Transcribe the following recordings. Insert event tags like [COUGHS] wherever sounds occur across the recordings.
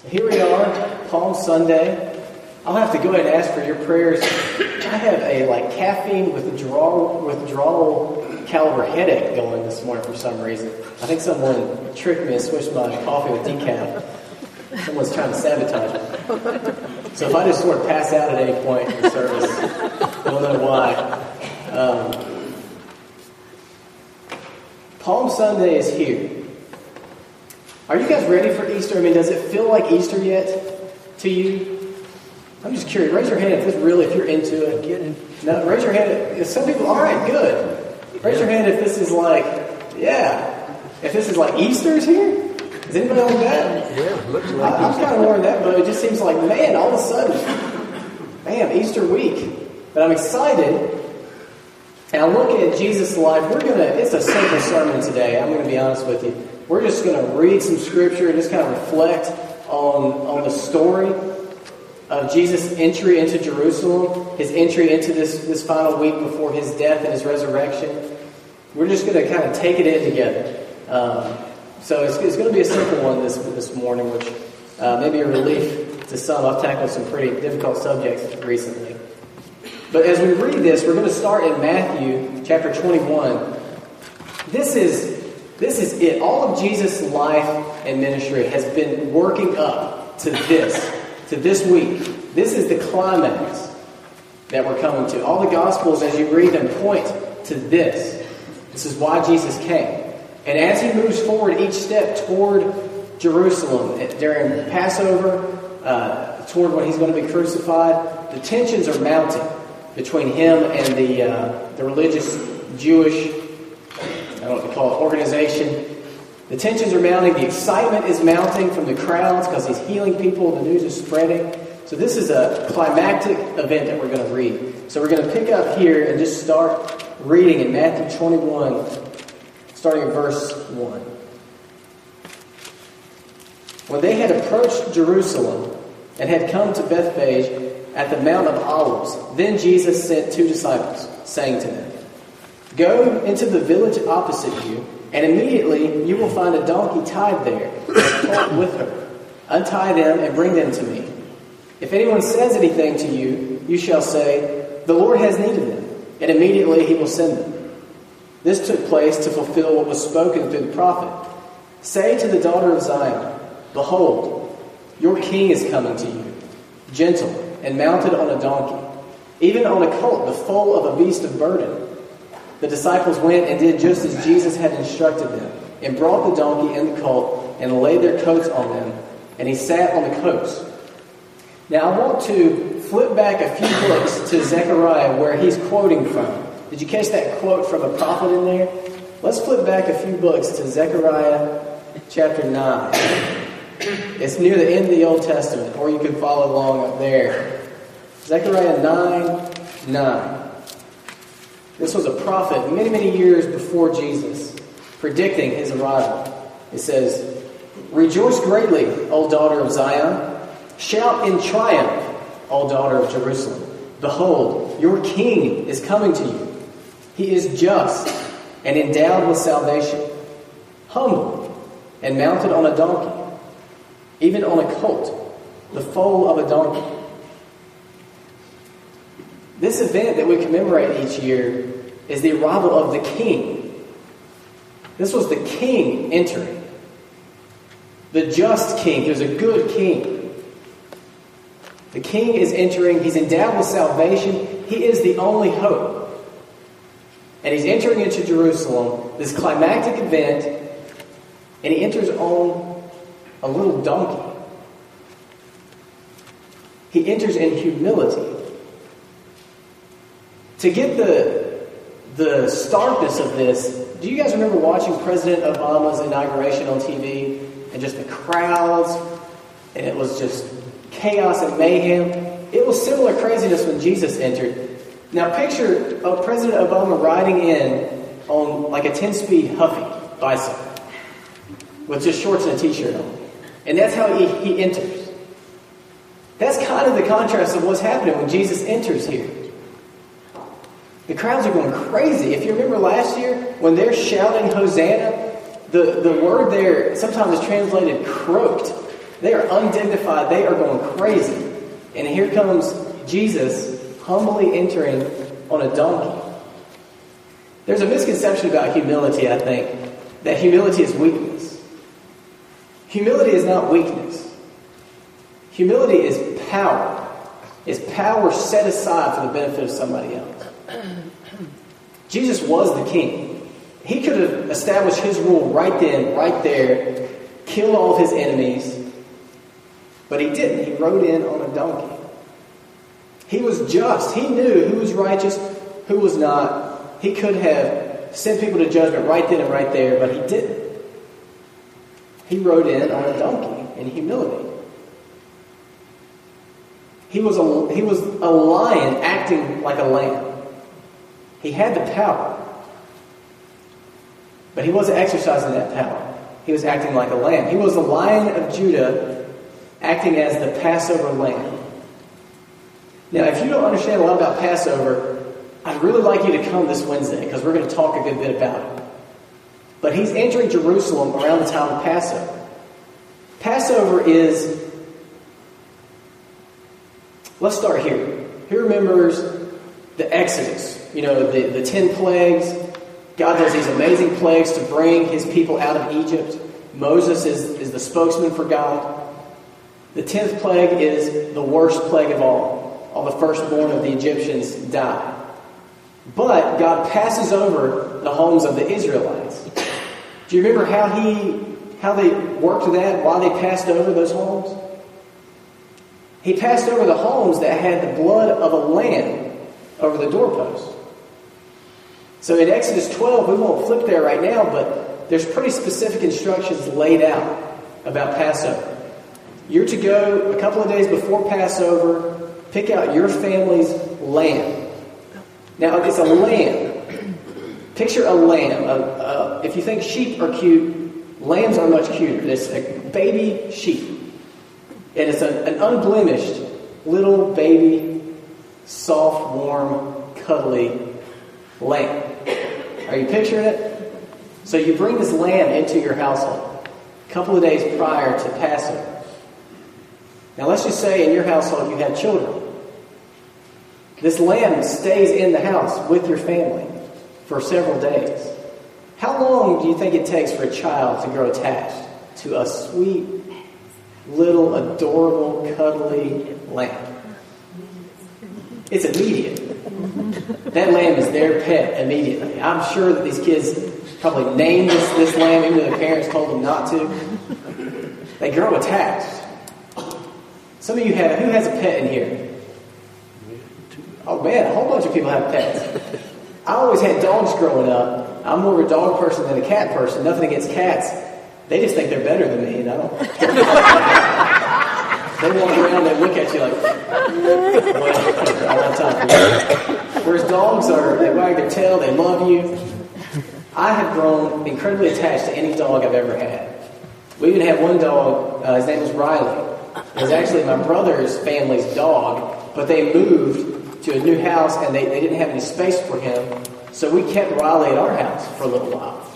So here we are, Palm Sunday. I'll have to go ahead and ask for your prayers. I have a like caffeine withdrawal withdrawal caliber headache going this morning for some reason. I think someone tricked me and switched my coffee with decaf. Someone's trying to sabotage me. So if I just sort of pass out at any point in the service, you'll know why. Um, Palm Sunday is here. Are you guys ready for Easter? I mean, does it feel like Easter yet to you? I'm just curious. Raise your hand if this really, if you're into it. Getting No, raise your hand. If some people, all right, good. Raise your hand if this is like, yeah. If this is like Easter's here. Is anybody on that? yeah, looks I, like I'm kind of in that, but it just seems like, man, all of a sudden, man, Easter week. But I'm excited. And I look at Jesus' life. We're gonna. It's a simple sermon today. I'm gonna be honest with you. We're just gonna read some scripture and just kind of reflect on on the story of Jesus' entry into Jerusalem, his entry into this this final week before his death and his resurrection. We're just gonna kind of take it in together. Um, so it's, it's going to be a simple one this this morning, which uh, may be a relief to some. I've tackled some pretty difficult subjects recently. But as we read this, we're going to start in Matthew chapter 21. This is this is it. All of Jesus' life and ministry has been working up to this, to this week. This is the climax that we're coming to. All the gospels, as you read them, point to this. This is why Jesus came. And as he moves forward each step toward Jerusalem during Passover, uh, toward when he's going to be crucified, the tensions are mounting between him and the, uh, the religious Jewish, don't know what to call it, organization. The tensions are mounting. The excitement is mounting from the crowds because he's healing people. The news is spreading. So this is a climactic event that we're going to read. So we're going to pick up here and just start reading in Matthew 21, starting in verse 1. When they had approached Jerusalem and had come to Bethphage at the Mount of Olives, then Jesus sent two disciples, saying to them, Go into the village opposite you, and immediately you will find a donkey tied there, with her. Untie them and bring them to me. If anyone says anything to you, you shall say, The Lord has need of them, and immediately he will send them. This took place to fulfill what was spoken through the prophet. Say to the daughter of Zion, Behold, your king is coming to you, gentle and mounted on a donkey, even on a colt, the foal of a beast of burden. The disciples went and did just as Jesus had instructed them, and brought the donkey and the colt, and laid their coats on them, and he sat on the coats. Now I want to flip back a few books to Zechariah where he's quoting from. Did you catch that quote from a prophet in there? Let's flip back a few books to Zechariah chapter 9. It's near the end of the Old Testament, or you can follow along up there. Zechariah 9 9. This was a prophet many, many years before Jesus, predicting his arrival. It says, Rejoice greatly, O daughter of Zion. Shout in triumph, O daughter of Jerusalem. Behold, your king is coming to you. He is just and endowed with salvation, humble and mounted on a donkey, even on a colt, the foal of a donkey. This event that we commemorate each year is the arrival of the king. This was the king entering. The just king. There's a good king. The king is entering. He's endowed with salvation. He is the only hope. And he's entering into Jerusalem, this climactic event, and he enters on a little donkey. He enters in humility. To get the, the starkness of this, do you guys remember watching President Obama's inauguration on TV and just the crowds, and it was just chaos and mayhem? It was similar craziness when Jesus entered. Now picture uh, President Obama riding in on like a 10-speed Huffy bicycle with just shorts and a t-shirt on. And that's how he, he enters. That's kind of the contrast of what's happening when Jesus enters here. The crowds are going crazy. If you remember last year, when they're shouting Hosanna, the, the word there sometimes is translated croaked. They are undignified. They are going crazy. And here comes Jesus humbly entering on a donkey. There's a misconception about humility, I think, that humility is weakness. Humility is not weakness. Humility is power. It's power set aside for the benefit of somebody else. Jesus was the king. He could have established his rule right then, right there, killed all of his enemies, but he didn't. He rode in on a donkey. He was just. He knew who was righteous, who was not. He could have sent people to judgment right then and right there, but he didn't. He rode in on a donkey in humility. He was a, he was a lion acting like a lamb. He had the power. But he wasn't exercising that power. He was acting like a lamb. He was the lion of Judah acting as the Passover lamb. Now, if you don't understand a lot about Passover, I'd really like you to come this Wednesday because we're going to talk a good bit about it. But he's entering Jerusalem around the time of Passover. Passover is, let's start here. Who remembers the Exodus? You know, the, the 10 plagues. God does these amazing plagues to bring his people out of Egypt. Moses is, is the spokesman for God. The 10th plague is the worst plague of all. All the firstborn of the Egyptians die. But God passes over the homes of the Israelites. Do you remember how he how they worked that, why they passed over those homes? He passed over the homes that had the blood of a lamb over the doorpost. So in Exodus 12, we won't flip there right now, but there's pretty specific instructions laid out about Passover. You're to go a couple of days before Passover, pick out your family's lamb. Now, it's a lamb. Picture a lamb. Uh, uh, if you think sheep are cute, lambs are much cuter. It's a baby sheep. And it's a, an unblemished little baby, soft, warm, cuddly lamb. Are you picturing it? So you bring this lamb into your household a couple of days prior to Passover. Now let's just say in your household you had children. This lamb stays in the house with your family for several days. How long do you think it takes for a child to grow attached to a sweet, little, adorable, cuddly lamb? It's immediate. That lamb is their pet immediately. I'm sure that these kids probably named this, this lamb even though their parents told them not to. They grow attached. Some of you have, who has a pet in here? Oh man, a whole bunch of people have pets. I always had dogs growing up. I'm more of a dog person than a cat person. Nothing against cats. They just think they're better than me, I don't. [LAUGHS] they walk around and look at you like, well, I don't have time for you. Whereas dogs are, they wag their tail, they love you. I have grown incredibly attached to any dog I've ever had. We even had one dog, uh, his name was Riley. It was actually my brother's family's dog, but they moved to a new house and they, they didn't have any space for him. So we kept Riley at our house for a little while.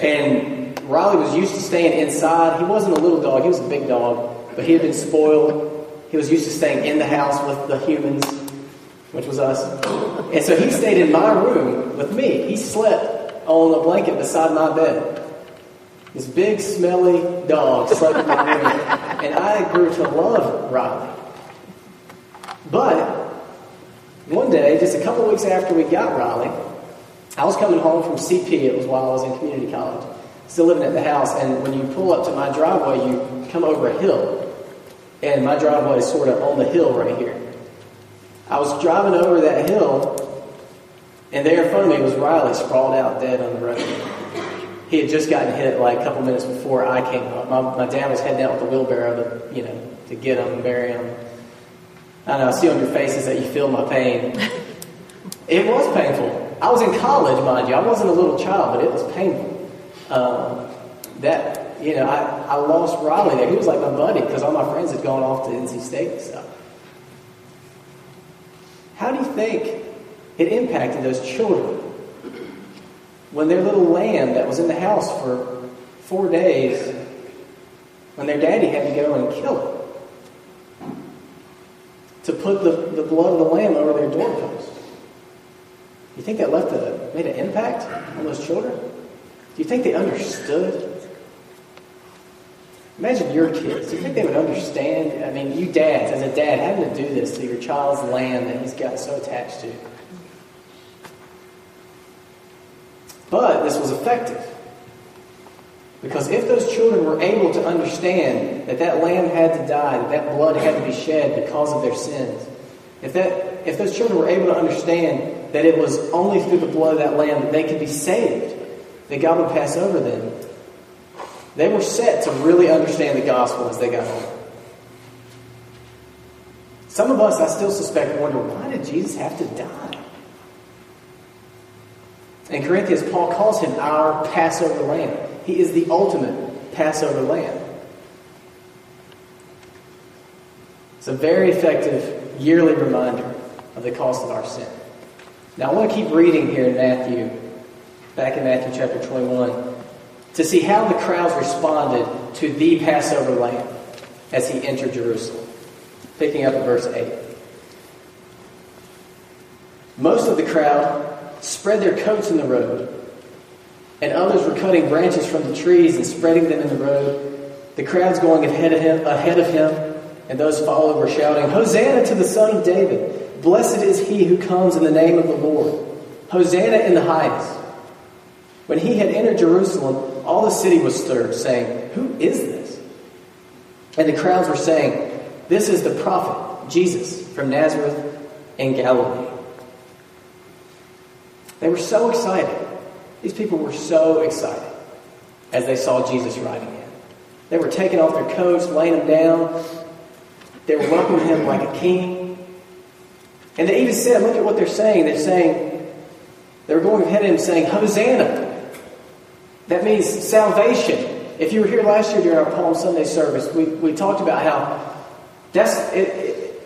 And Riley was used to staying inside. He wasn't a little dog, he was a big dog, but he had been spoiled. He was used to staying in the house with the humans, which was us. And so he stayed in my room with me. He slept on a blanket beside my bed. This big, smelly dog slept in my room. And I grew to love Riley. But one day, just a couple weeks after we got Riley, I was coming home from CP. It was while I was in community college, still living at the house. And when you pull up to my driveway, you come over a hill. And my driveway is sort of on the hill right here. I was driving over that hill, and there in front of me was Riley sprawled out dead on the road. He had just gotten hit like a couple minutes before I came up. My, my dad was heading out with the wheelbarrow to, you know, to get him and bury him. I know, I see on your faces that you feel my pain. [LAUGHS] It was painful. I was in college, mind you. I wasn't a little child, but it was painful. Um, that, you know, I, I lost Riley there. He was like my buddy because all my friends had gone off to NC State and stuff. How do you think it impacted those children when their little lamb that was in the house for four days when their daddy had to go and kill it to put the, the blood of the lamb over their doorpost. You think that left a made an impact on those children? Do you think they understood? Imagine your kids. Do you think they would understand? I mean, you dads, as a dad, having to do this to your child's lamb that he's got so attached to. But this was effective. Because if those children were able to understand that that lamb had to die, that that blood had to be shed because of their sins, if, that, if those children were able to understand that it was only through the blood of that lamb that they could be saved, that God would pass over them, they were set to really understand the gospel as they got older. Some of us, I still suspect, wonder why did Jesus have to die? In Corinthians, Paul calls him our Passover lamb. He is the ultimate Passover lamb. It's a very effective yearly reminder of the cost of our sin. Now, I want to keep reading here in Matthew, back in Matthew chapter 21, to see how the crowds responded to the Passover lamb as he entered Jerusalem. Picking up at verse 8. Most of the crowd spread their coats in the road, and others were cutting branches from the trees and spreading them in the road. The crowds going ahead of him, ahead of him and those followed were shouting, Hosanna to the Son of David! Blessed is he who comes in the name of the Lord! Hosanna in the highest! When he had entered Jerusalem, all the city was stirred, saying, Who is this? And the crowds were saying, This is the prophet, Jesus, from Nazareth in Galilee. They were so excited. These people were so excited as they saw Jesus riding in. They were taking off their coats, laying them down. They were welcoming him like a king. And they even said, look at what they're saying. They're saying, they were going ahead of him saying, Hosanna. That means salvation. If you were here last year during our Palm Sunday service, we, we talked about how that's it, it,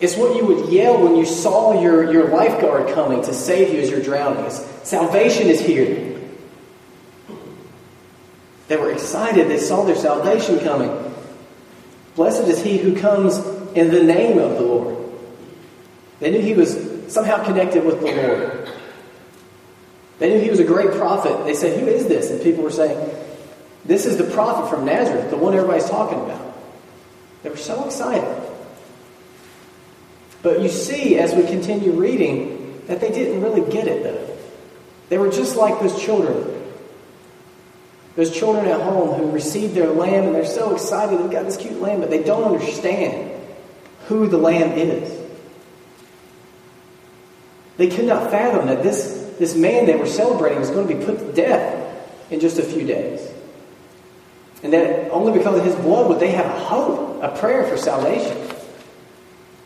it's what you would yell when you saw your, your lifeguard coming to save you as you're drowning. It's, salvation is here. They were excited. They saw their salvation coming. Blessed is he who comes in the name of the Lord. They knew he was somehow connected with the Lord. They knew he was a great prophet. They said, Who is this? And people were saying, This is the prophet from Nazareth, the one everybody's talking about. They were so excited. But you see, as we continue reading, that they didn't really get it, though. They were just like those children. Those children at home who received their lamb and they're so excited they've got this cute lamb, but they don't understand who the lamb is. They could not fathom that this this man they were celebrating was going to be put to death in just a few days. And that only because of his blood would they have a hope, a prayer for salvation.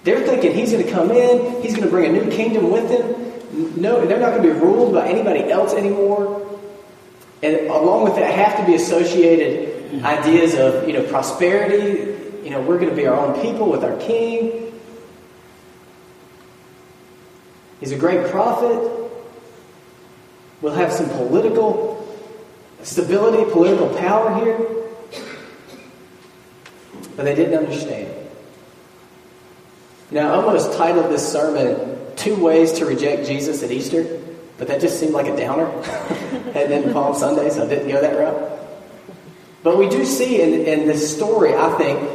They're thinking he's going to come in, he's going to bring a new kingdom with him. No, they're not going to be ruled by anybody else anymore. And along with that have to be associated ideas of, you know, prosperity. You know, we're going to be our own people with our king. He's a great prophet. We'll have some political stability, political power here. But they didn't understand. Now, I almost titled this sermon Two Ways to Reject Jesus at Easter, but that just seemed like a downer [LAUGHS] and then Palm Sunday, so I didn't go that route. But we do see in, in this story, I think,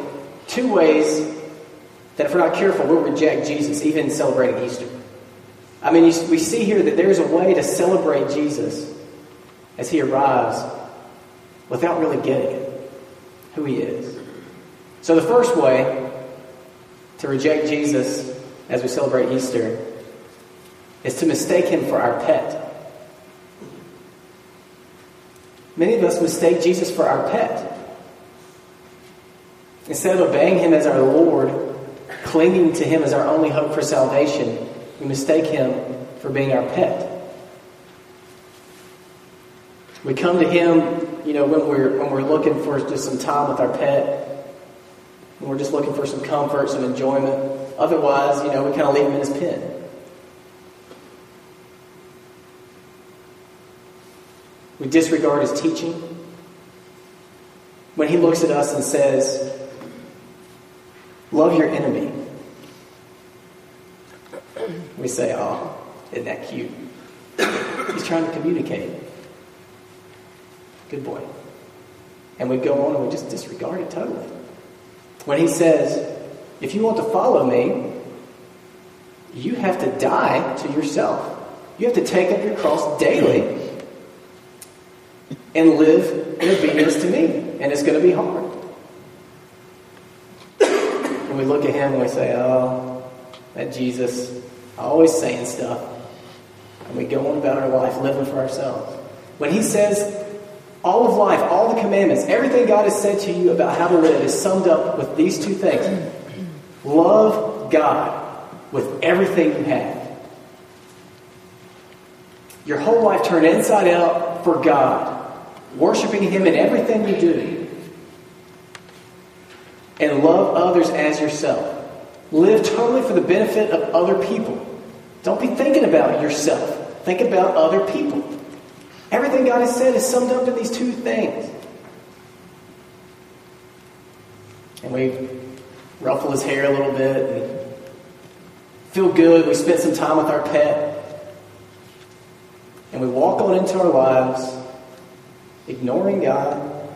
two ways that if we're not careful, we'll reject Jesus, even celebrating Easter. I mean, we see here that there's a way to celebrate Jesus as he arrives without really getting it, who he is. So, the first way to reject Jesus as we celebrate Easter is to mistake him for our pet. Many of us mistake Jesus for our pet. Instead of obeying him as our Lord, clinging to him as our only hope for salvation, we mistake him for being our pet. We come to him, you know, when we're when we're looking for just some time with our pet, when we're just looking for some comfort, some enjoyment. Otherwise, you know, we kind of leave him in his pen. We disregard his teaching. When he looks at us and says, Love your enemy. We say, Oh, isn't that cute? He's trying to communicate. Good boy. And we go on and we just disregard it totally. When he says, If you want to follow me, you have to die to yourself. You have to take up your cross daily and live in obedience to me. And it's going to be hard. And we look at him and we say, Oh, that Jesus, always saying stuff. And we go on about our life living for ourselves. When he says, all of life, all the commandments, everything God has said to you about how to live is summed up with these two things. Love God with everything you have. Your whole life turned inside out for God, worshiping Him in everything you do. And love others as yourself. Live totally for the benefit of other people. Don't be thinking about yourself. Think about other people. Everything God has said is summed up in these two things. And we ruffle his hair a little bit and feel good. We spent some time with our pet. And we walk on into our lives, ignoring God,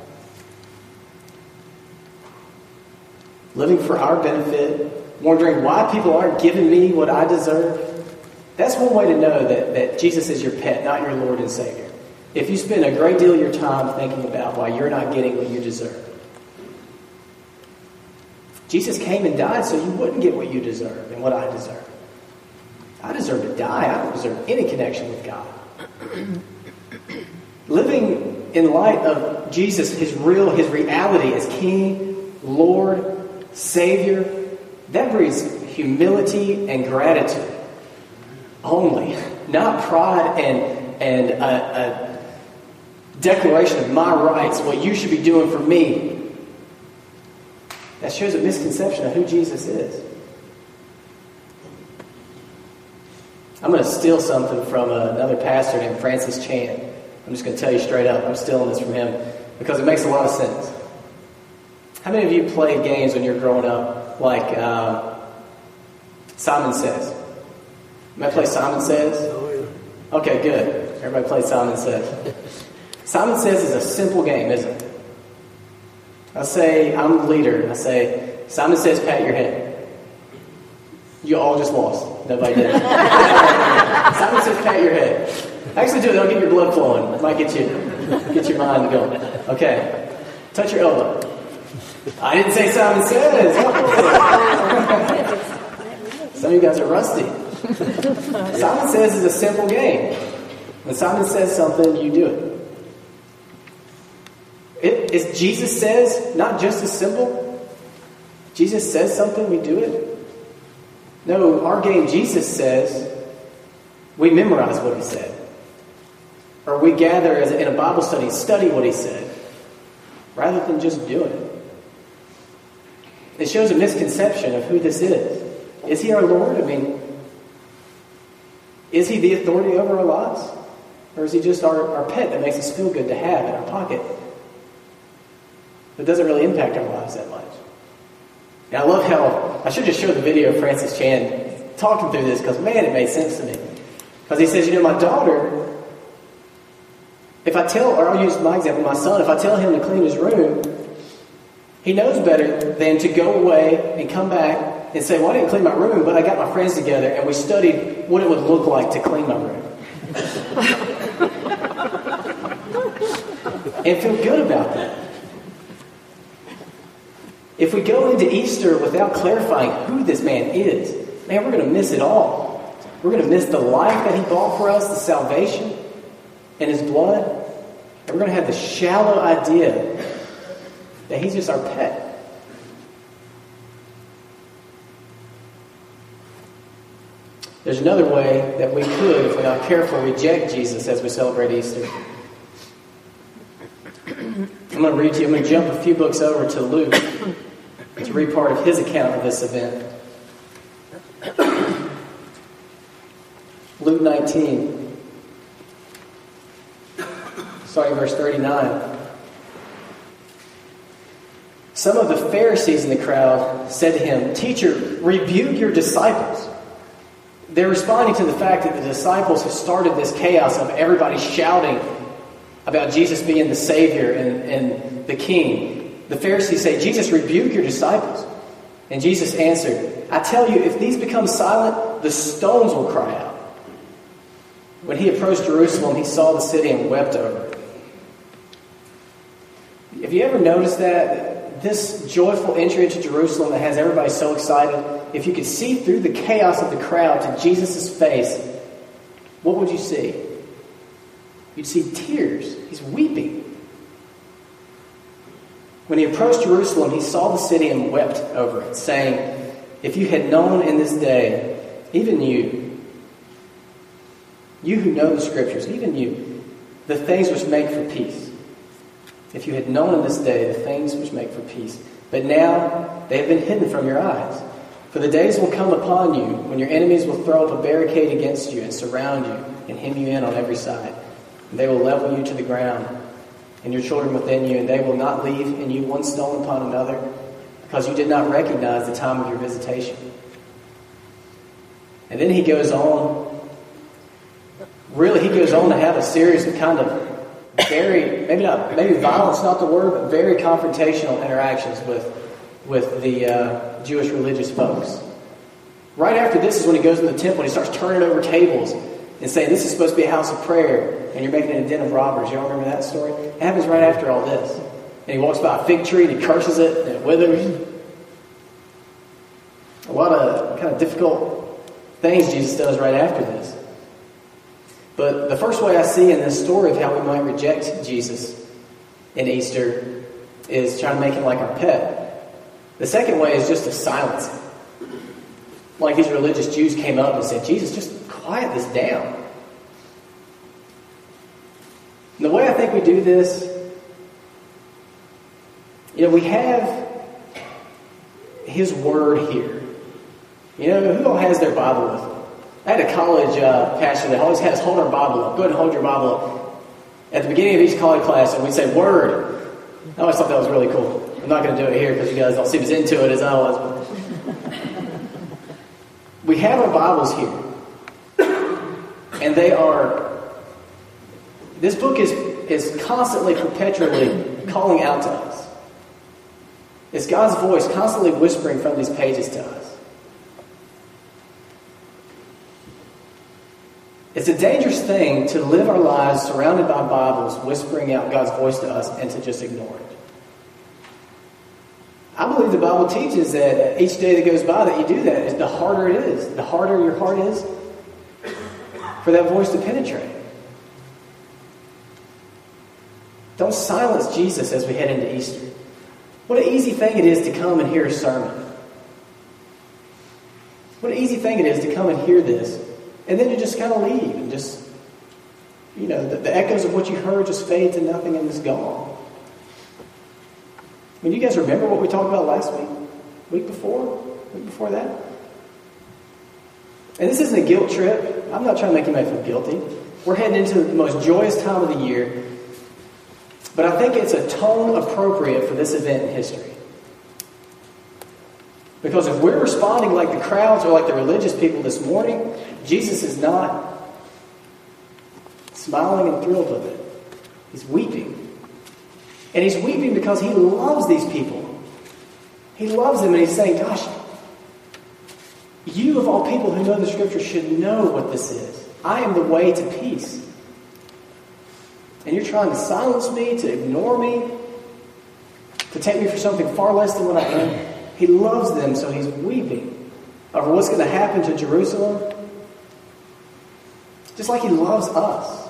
living for our benefit, wondering why people aren't giving me what I deserve. That's one way to know that, that Jesus is your pet, not your Lord and Savior. If you spend a great deal of your time thinking about why you're not getting what you deserve. Jesus came and died so you wouldn't get what you deserve and what I deserve. I deserve to die. I don't deserve any connection with God. [CLEARS THROAT] Living in light of Jesus, his real, his reality as King, Lord, Savior, that breeds humility and gratitude only, not pride and, and a, a declaration of my rights, what you should be doing for me. That shows a misconception of who Jesus is. I'm going to steal something from another pastor named Francis Chan. I'm just going to tell you straight up. I'm stealing this from him because it makes a lot of sense. How many of you played games when you were growing up like um, Simon Says? You play Simon Says? Okay, good. Everybody play Simon Says. [LAUGHS] Simon Says is a simple game, isn't it? I say, I'm the leader. I say, Simon Says, pat your head. You all just lost. Nobody did. [LAUGHS] [LAUGHS] Simon Says, pat your head. Actually, do it. I'll get your blood flowing. It might get you, get your mind going. Okay. Touch your elbow. I didn't say Simon Says. [LAUGHS] Some of you guys are rusty. Simon Says is a simple game. When Simon says something, you do it. It is Jesus says not just as simple. Jesus says something, we do it. No, our game, Jesus says, we memorize what he said. Or we gather in a Bible study, study what he said, rather than just doing it. It shows a misconception of who this is. Is he our Lord? I mean, is he the authority over our lives? Or is he just our, our pet that makes us feel good to have in our pocket? But doesn't really impact our lives that much. I love how, I should just show the video of Francis Chan talking through this because, man, it made sense to me. Because he says, you know, my daughter, if I tell, or I'll use my example, my son, if I tell him to clean his room, he knows better than to go away and come back and say, well, I didn't clean my room, but I got my friends together and we studied what it would look like to clean my room. [LAUGHS] and feel good about that. If we go into Easter without clarifying who this man is, man, we're going to miss it all. We're going to miss the life that he bought for us, the salvation and his blood. And we're going to have the shallow idea that he's just our pet. There's another way that we could, if we're not careful, reject Jesus as we celebrate Easter. I'm going to read to you, I'm going to jump a few books over to Luke to read part of his account of this event. Luke 19, starting verse 39. Some of the Pharisees in the crowd said to him, Teacher, rebuke your disciples. They're responding to the fact that the disciples have started this chaos of everybody shouting about Jesus being the Savior and, and the King. The Pharisees say, Jesus, rebuke your disciples. And Jesus answered, I tell you, if these become silent, the stones will cry out. When he approached Jerusalem, he saw the city and wept over it. Have you ever noticed that? This joyful entry into Jerusalem that has everybody so excited, if you could see through the chaos of the crowd to Jesus' face, what would you see? You'd see tears. He's weeping. When he approached Jerusalem, he saw the city and wept over it, saying, If you had known in this day, even you, you who know the scriptures, even you, the things which make for peace. If you had known in this day the things which make for peace. But now they have been hidden from your eyes. For the days will come upon you when your enemies will throw up a barricade against you and surround you and hem you in on every side. And they will level you to the ground and your children within you, and they will not leave in you one stone upon another, because you did not recognize the time of your visitation. And then he goes on, really, he goes on to have a series of kind of very, maybe not, maybe violence not the word, but very confrontational interactions with, with the uh, Jewish religious folks. Right after this is when he goes in the temple and he starts turning over tables and saying, This is supposed to be a house of prayer and you're making it a den of robbers. You all remember that story? It happens right after all this. And he walks by a fig tree and he curses it and it withers. A lot of kind of difficult things Jesus does right after this. But the first way I see in this story of how we might reject Jesus in Easter is trying to make him like our pet. The second way is just to silence him. Like these religious Jews came up and said, Jesus, just quiet this down. And the way I think we do this, you know, we have His Word here. You know, who all has their Bible with them? I had a college uh, pastor that always has hold our Bible up. Go ahead and hold your Bible up. At the beginning of each college class, and we'd say Word. I always thought that was really cool. I'm not going to do it here because you guys don't seem as into it as I was. [LAUGHS] we have our Bibles here, [COUGHS] and they are this book is, is constantly, perpetually calling out to us. It's God's voice constantly whispering from these pages to us. It's a dangerous thing to live our lives surrounded by Bibles whispering out God's voice to us and to just ignore it. I believe the Bible teaches that each day that goes by that you do that, the harder it is. The harder your heart is for that voice to penetrate. Don't silence Jesus as we head into Easter. What an easy thing it is to come and hear a sermon. What an easy thing it is to come and hear this. And then you just kind of leave and just, you know, the, the echoes of what you heard just fade to nothing and is gone. I mean, you guys remember what we talked about last week? Week before? Week before that? And this isn't a guilt trip. I'm not trying to make anybody feel guilty. We're heading into the most joyous time of the year but I think it's a tone appropriate for this event in history. Because if we're responding like the crowds or like the religious people this morning, Jesus is not smiling and thrilled with it. He's weeping. And he's weeping because he loves these people. He loves them, and he's saying, Gosh, you of all people who know the scripture should know what this is. I am the way to peace and you're trying to silence me, to ignore me, to take me for something far less than what I am. He loves them, so he's weeping over what's going to happen to Jerusalem, just like he loves us.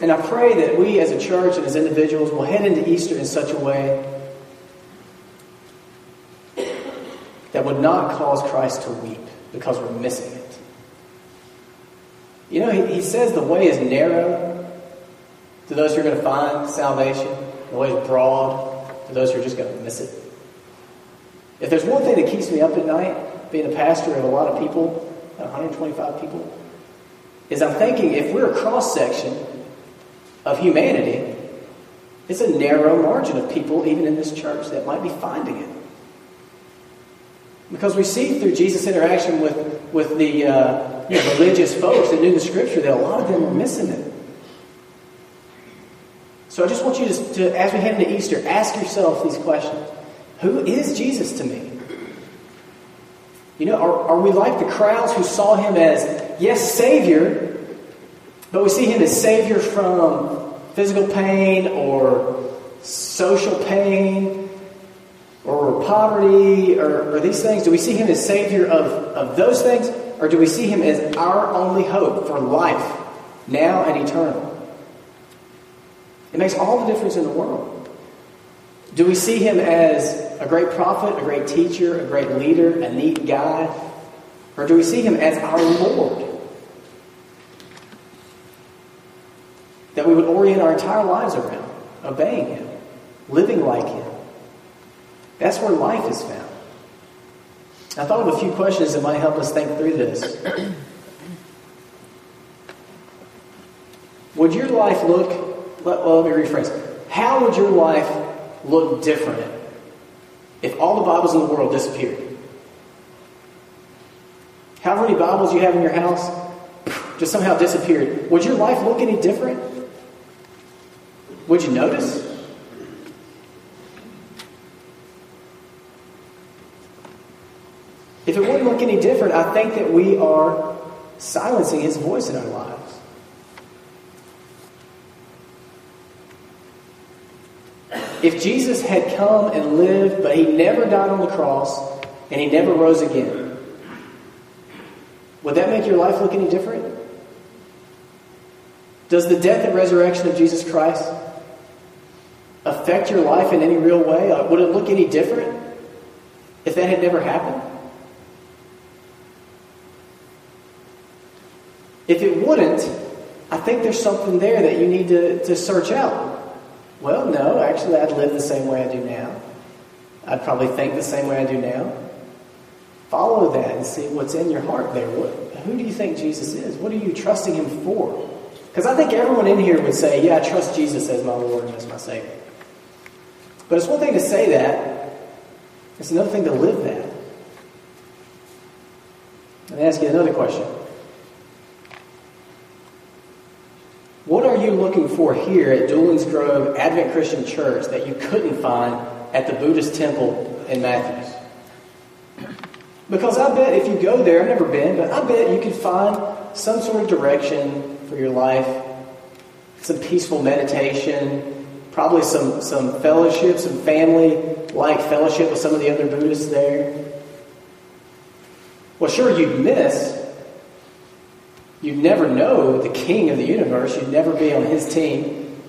And I pray that we as a church and as individuals will head into Easter in such a way that would not cause Christ to weep because we're missing it. You know, he, he says the way is narrow to those who are going to find salvation, the way is broad to those who are just going to miss it. If there's one thing that keeps me up at night, being a pastor of a lot of people, 125 people, is I'm thinking if we're a cross section of humanity, It's a narrow margin of people, even in this church, that might be finding it. Because we see through Jesus' interaction with, with the uh, you know, religious folks that knew the scripture that a lot of them were missing it. So I just want you to, to, as we head into Easter, ask yourself these questions. Who is Jesus to me? You know, are, are we like the crowds who saw him as, yes, Savior, but we see him as Savior from physical pain or social pain or poverty or, or these things? Do we see him as Savior of, of those things? Or do we see him as our only hope for life, now and eternal? It makes all the difference in the world. Do we see him as a great prophet, a great teacher, a great leader, a neat guy? Or do we see him as our Lord? That we would orient our entire lives around, obeying him, living like him. That's where life is found. I thought of a few questions that might help us think through this. [CLEARS THROAT] Would your life look, well, let me rephrase. How would your life look different if all the Bibles in the world disappeared? However many Bibles you have in your house just somehow disappeared, would your life look any different? Would you notice? If it wouldn't look any different, I think that we are silencing His voice in our lives. If Jesus had come and lived, but He never died on the cross and He never rose again, would that make your life look any different? Does the death and resurrection of Jesus Christ affect your life in any real way? Would it look any different if that had never happened? If it wouldn't, I think there's something there that you need to, to search out. Well, no, actually, I'd live the same way I do now. I'd probably think the same way I do now. Follow that and see what's in your heart there. What, who do you think Jesus is? What are you trusting Him for? Because I think everyone in here would say, Yeah, I trust Jesus as my Lord and as my Savior. But it's one thing to say that, it's another thing to live that. Let me ask you another question. What are you looking for here at Doolin's Grove Advent Christian Church that you couldn't find at the Buddhist temple in Matthews? Because I bet if you go there, I've never been, but I bet you could find some sort of direction for your life, some peaceful meditation, probably some, some fellowship, some family like fellowship with some of the other Buddhists there. Well, sure, you'd miss You'd never know the king of the universe. You'd never be on his team.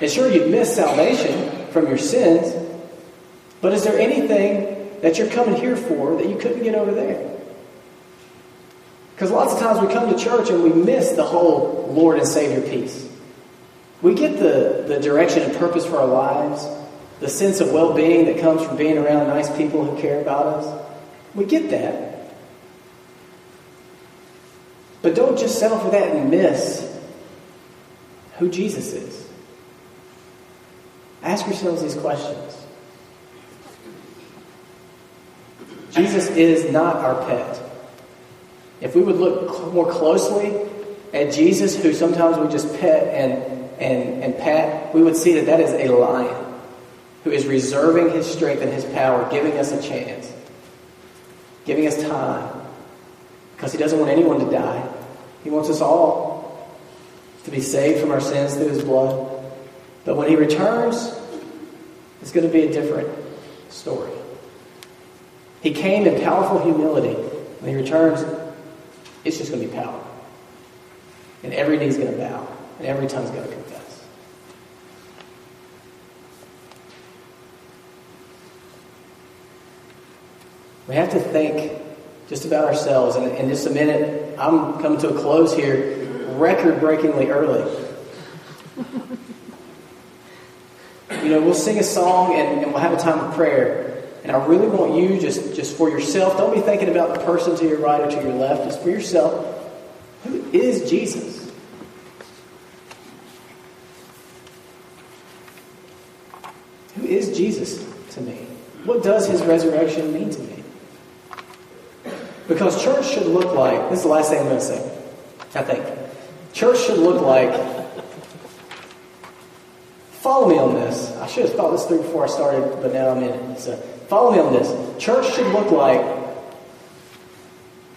And sure, you'd miss salvation from your sins. But is there anything that you're coming here for that you couldn't get over there? Because lots of times we come to church and we miss the whole Lord and Savior piece. We get the, the direction and purpose for our lives, the sense of well being that comes from being around nice people who care about us. We get that. But don't just settle for that and miss who Jesus is. Ask yourselves these questions. Jesus is not our pet. If we would look more closely at Jesus, who sometimes we just pet and, and, and pat, we would see that that is a lion who is reserving his strength and his power, giving us a chance, giving us time, because he doesn't want anyone to die. He wants us all to be saved from our sins through his blood. But when he returns, it's going to be a different story. He came in powerful humility. When he returns, it's just going to be power. And every knee's going to bow, and every tongue's going to confess. We have to think just about ourselves. And in just a minute, I'm coming to a close here, record breakingly early. you know, we'll sing a song and, and, we'll have a time of prayer. And I really want you, just, just for yourself, don't be thinking about the person to your right or to your left, just for yourself. Who is Jesus? Who is Jesus to me? What does his resurrection mean to me? Because church should look like this is the last thing I'm going to say, I think. Church should look like follow me on this. I should have thought this through before I started, but now I'm in it. So follow me on this. Church should look like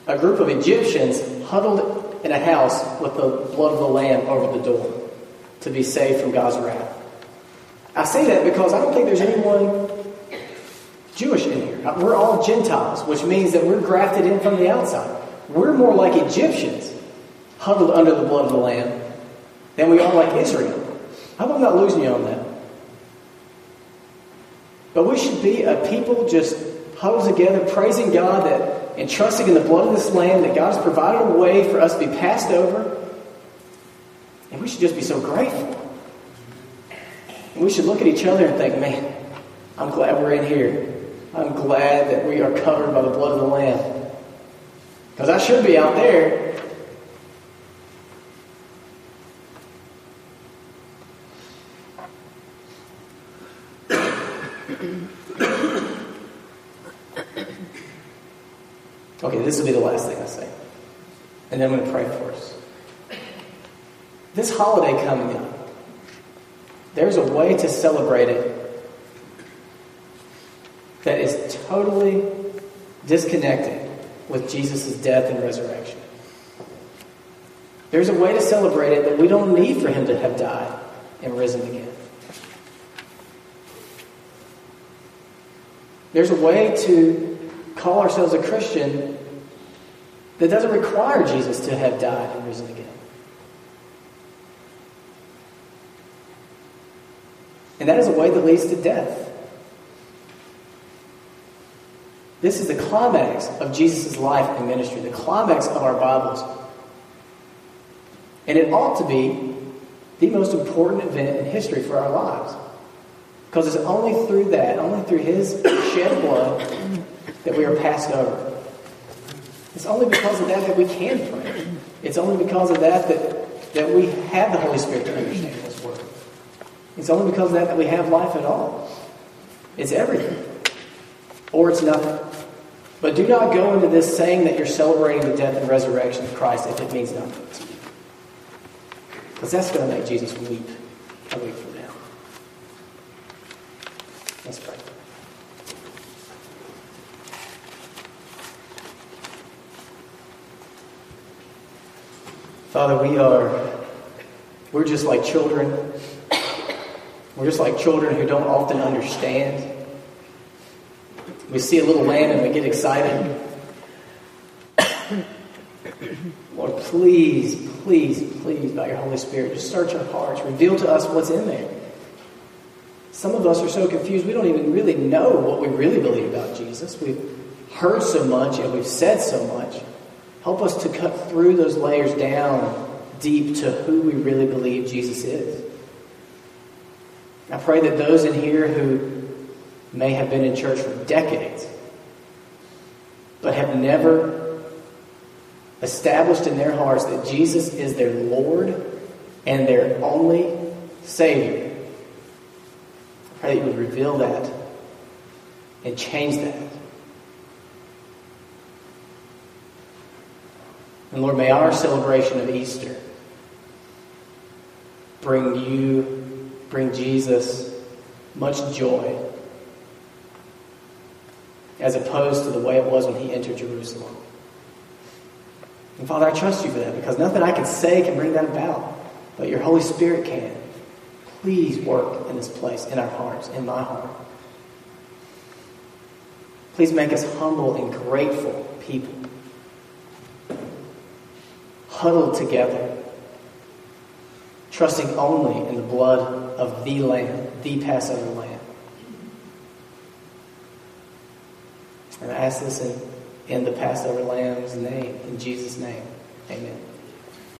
a group of Egyptians huddled in a house with the blood of the Lamb over the door to be saved from God's wrath. I say that because I don't think there's anyone Jewish in here. Uh, we're all Gentiles, which means that we're grafted in from the outside. We're more like Egyptians, huddled under the blood of the Lamb, than we are like Israel. I hope I'm not losing you on that. But we should be a people just huddled together, praising God that and trusting in the blood of this Lamb that God has provided a way for us to be passed over. And we should just be so grateful. And we should look at each other and think, man, I'm glad we're in here. I'm glad that we are covered by the blood of the Lamb. Because I should be out there. [COUGHS] Okay, this will be the last thing I say. And then I'm going to pray for us. This holiday coming up, there's a way to celebrate it that is totally disconnected with Jesus' death and resurrection. There's a way to celebrate it that we don't need for him to have died and risen again. There's a way to call ourselves a Christian that doesn't require Jesus to have died and risen again. And that is a way that leads to death. This is the climax of Jesus' life and ministry, the climax of our Bibles. And it ought to be the most important event in history for our lives. Because it's only through that, only through his shed blood, that we are passed over. It's only because of that that we can pray. It's only because of that that, that we have the Holy Spirit to understand His Word. It's only because of that that we have life at all. It's everything. Or it's nothing. But do not go into this saying that you're celebrating the death and resurrection of Christ if it means nothing to you. Because that's going to make Jesus weep a week from now. Let's pray. Father, we are, we're just like children. We're just like children who don't often understand. We see a little lamb and we get excited. Lord, please, please, please, by your Holy Spirit, just search our hearts. Reveal to us what's in there. Some of us are so confused, we don't even really know what we really believe about Jesus. We've heard so much and we've said so much. Help us to cut through those layers down deep to who we really believe Jesus is. I pray that those in here who may have been in church for decades, but have never established in their hearts that Jesus is their Lord and their only Savior, I pray that you would reveal that and change that. And Lord, may our celebration of Easter bring you, bring Jesus much joy as opposed to the way it was when he entered Jerusalem. And Father, I trust you for that because nothing I can say can bring that about, but your Holy Spirit can. Please work in this place, in our hearts, in my heart. Please make us humble and grateful people huddled together, trusting only in the blood of the Lamb, the Passover Lamb. And I ask this in, in the Passover Lamb's name, in Jesus' name. Amen.